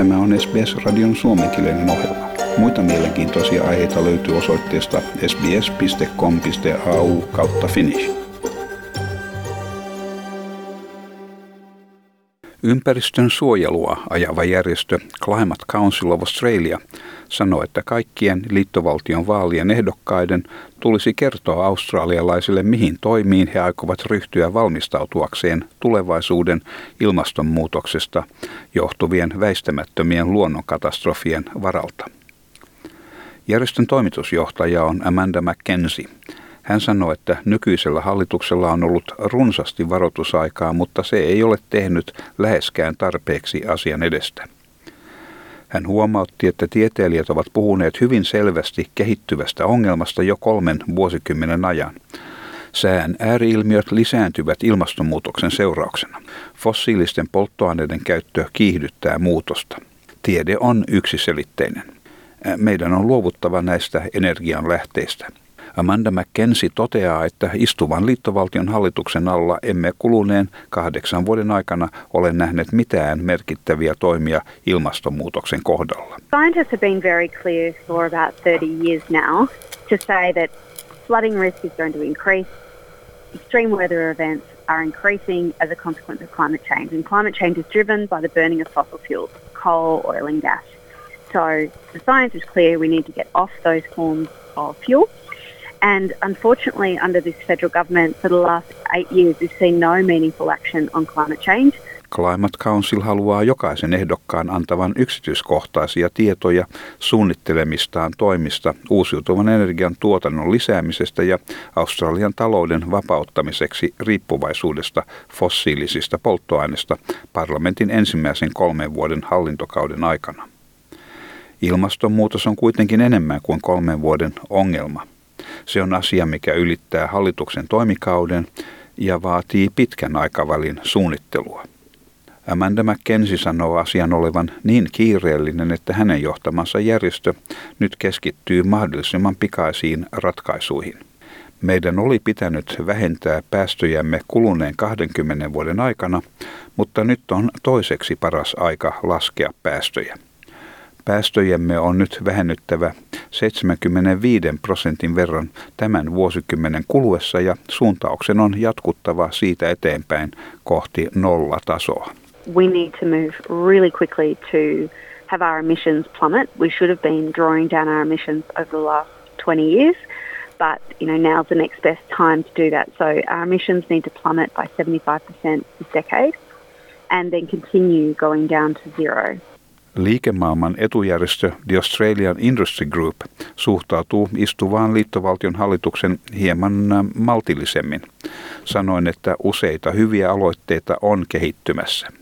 Tämä on SBS-radion suomenkielinen ohjelma. Muita mielenkiintoisia aiheita löytyy osoitteesta sbs.com.au kautta finnish. Ympäristön suojelua ajava järjestö Climate Council of Australia sanoi, että kaikkien liittovaltion vaalien ehdokkaiden tulisi kertoa australialaisille, mihin toimiin he aikovat ryhtyä valmistautuakseen tulevaisuuden ilmastonmuutoksesta johtuvien väistämättömien luonnonkatastrofien varalta. Järjestön toimitusjohtaja on Amanda McKenzie. Hän sanoi, että nykyisellä hallituksella on ollut runsasti varoitusaikaa, mutta se ei ole tehnyt läheskään tarpeeksi asian edestä. Hän huomautti, että tieteilijät ovat puhuneet hyvin selvästi kehittyvästä ongelmasta jo kolmen vuosikymmenen ajan. Sään ääriilmiöt lisääntyvät ilmastonmuutoksen seurauksena. Fossiilisten polttoaineiden käyttö kiihdyttää muutosta. Tiede on yksiselitteinen. Meidän on luovuttava näistä energianlähteistä. Amanda McKenzie toteaa, että istuvan liittovaltion hallituksen alla emme kuluneen kahdeksan vuoden aikana ole nähneet mitään merkittäviä toimia ilmastonmuutoksen kohdalla. Scientists have been very clear for about 30 years now to say that flooding risk is going to increase, extreme weather events are increasing as a consequence of climate change. And climate change is driven by the burning of fossil fuels, coal, oil and gas. So the science is clear, we need to get off those forms of fuel. And unfortunately, under this federal government, for the last eight years, we've seen no meaningful action on climate change. Climate Council haluaa jokaisen ehdokkaan antavan yksityiskohtaisia tietoja suunnittelemistaan toimista uusiutuvan energian tuotannon lisäämisestä ja Australian talouden vapauttamiseksi riippuvaisuudesta fossiilisista polttoaineista parlamentin ensimmäisen kolmen vuoden hallintokauden aikana. Ilmastonmuutos on kuitenkin enemmän kuin kolmen vuoden ongelma. Se on asia, mikä ylittää hallituksen toimikauden ja vaatii pitkän aikavälin suunnittelua. Amanda McKenzie sanoo asian olevan niin kiireellinen, että hänen johtamansa järjestö nyt keskittyy mahdollisimman pikaisiin ratkaisuihin. Meidän oli pitänyt vähentää päästöjämme kuluneen 20 vuoden aikana, mutta nyt on toiseksi paras aika laskea päästöjä. Päästöjemme on nyt vähennyttävä 75 prosentin verran tämän vuosikymmenen kuluessa ja suuntauksen on jatkuttava siitä eteenpäin kohti nollatasoa. We need to move really quickly to have our emissions plummet. We should have been drawing down our emissions over the last 20 years, but you know now's the next best time to do that. So our emissions need to plummet by 75% this decade and then continue going down to zero. Liikemaailman etujärjestö The Australian Industry Group suhtautuu istuvaan liittovaltion hallituksen hieman maltillisemmin. Sanoin, että useita hyviä aloitteita on kehittymässä.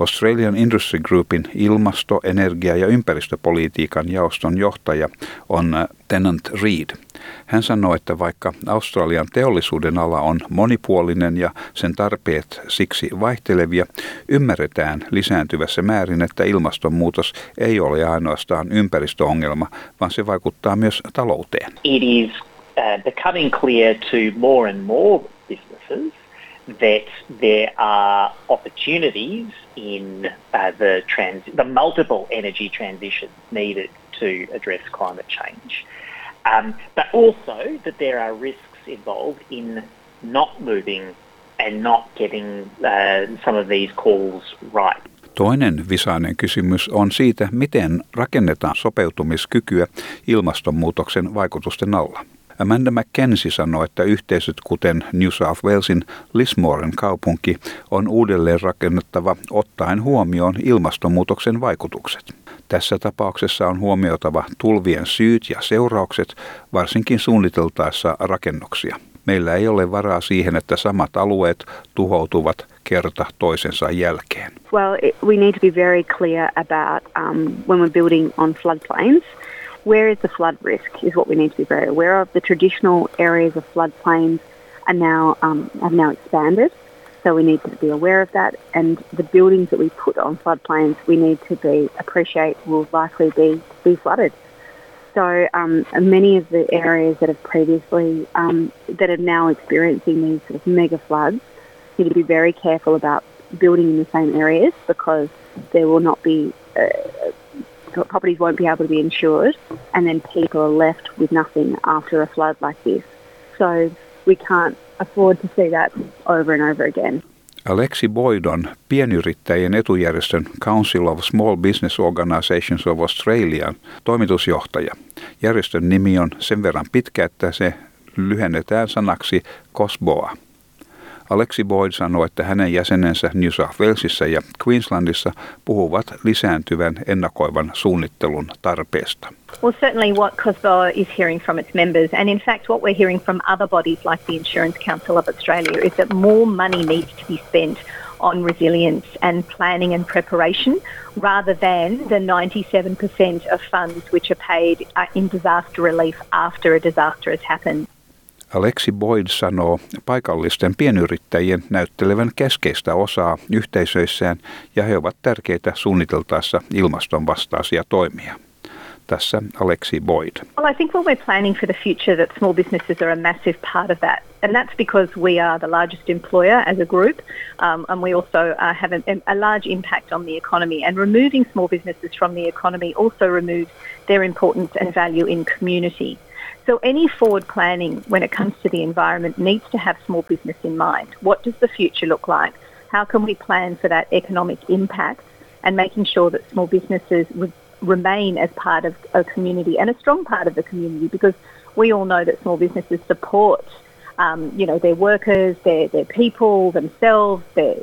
Australian Industry Groupin ilmasto-, energia- ja ympäristöpolitiikan jaoston johtaja on äh, Tennant Reed. Hän sanoi, että vaikka Australian teollisuuden ala on monipuolinen ja sen tarpeet siksi vaihtelevia, ymmärretään lisääntyvässä määrin, että ilmastonmuutos ei ole ainoastaan ympäristöongelma, vaan se vaikuttaa myös talouteen. It is uh, becoming clear to more and more businesses that there are opportunities in uh, the trans- the multiple energy transitions needed to address climate change, um, but also that there are risks involved in not moving and not getting uh, some of these calls right. Toinen visainen kysymys on siitä, miten rakennetaan sopeutumiskykyä ilmastonmuutoksen vaikutusten alla. Amanda McKenzie sanoi, että yhteisöt kuten New South Walesin Lismoren kaupunki on uudelleen rakennettava ottaen huomioon ilmastonmuutoksen vaikutukset. Tässä tapauksessa on huomioitava tulvien syyt ja seuraukset, varsinkin suunniteltaessa rakennuksia. Meillä ei ole varaa siihen, että samat alueet tuhoutuvat kerta toisensa jälkeen. Well, it, we need to be very clear about um, when we're building on floodplains – where is the flood risk is what we need to be very aware of. The traditional areas of floodplains are now um, have now expanded, so we need to be aware of that. And the buildings that we put on floodplains, we need to be appreciate will likely be be flooded. So um, many of the areas that have previously um, that are now experiencing these sort of mega floods need to be very careful about building in the same areas because there will not be uh, properties won't be able to be insured, and then people are left with nothing after a flood like this. So we can't afford to see that over and over again. Alexi Boyd on pienyrittäjien etujärjestön Council of Small Business Organizations of Australia toimitusjohtaja. Järjestön nimi on sen verran pitkä, että se lyhennetään sanaksi COSBOA. Alexi Boyd sanoi, että hänen jäsenensä New South Walesissa ja Queenslandissa puhuvat lisääntyvän ennakoivan suunnittelun tarpeesta. Well, certainly what COSBOA is hearing from its members, and in fact what we're hearing from other bodies like the Insurance Council of Australia, is that more money needs to be spent on resilience and planning and preparation rather than the 97% of funds which are paid uh, in disaster relief after a disaster has happened. Alexi Boyd sanoo paikallisten pienyrittäjien näyttelevän keskeistä osaa yhteisöissään ja he ovat tärkeitä suunniteltaessa ilmaston vastaisia toimia. Tässä Alexi Boyd. Well, I think when we're planning for the future that small businesses are a massive part of that. And that's because we are the largest employer as a group um, and we also uh, have a, a large impact on the economy. And removing small businesses from the economy also removes their importance and value in community. So any forward planning when it comes to the environment needs to have small business in mind. What does the future look like? How can we plan for that economic impact and making sure that small businesses would remain as part of a community and a strong part of the community because we all know that small businesses support um, you know their workers, their, their people, themselves, their,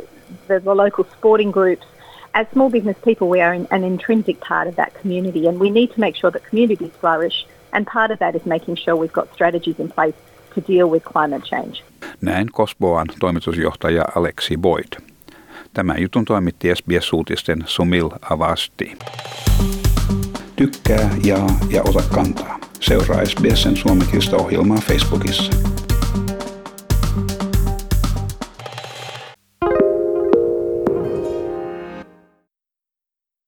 the, the local sporting groups. As small business people, we are in, an intrinsic part of that community and we need to make sure that communities flourish And part of that is making sure we've got strategies in place to deal with climate change. Näin Kosboan toimitusjohtaja Alexi Boyd. Tämän jutun toimitti SBS-uutisten Sumil Avasti. Tykkää, jaa ja ota kantaa. Seuraa SBSn suomenkielistä ohjelmaa Facebookissa.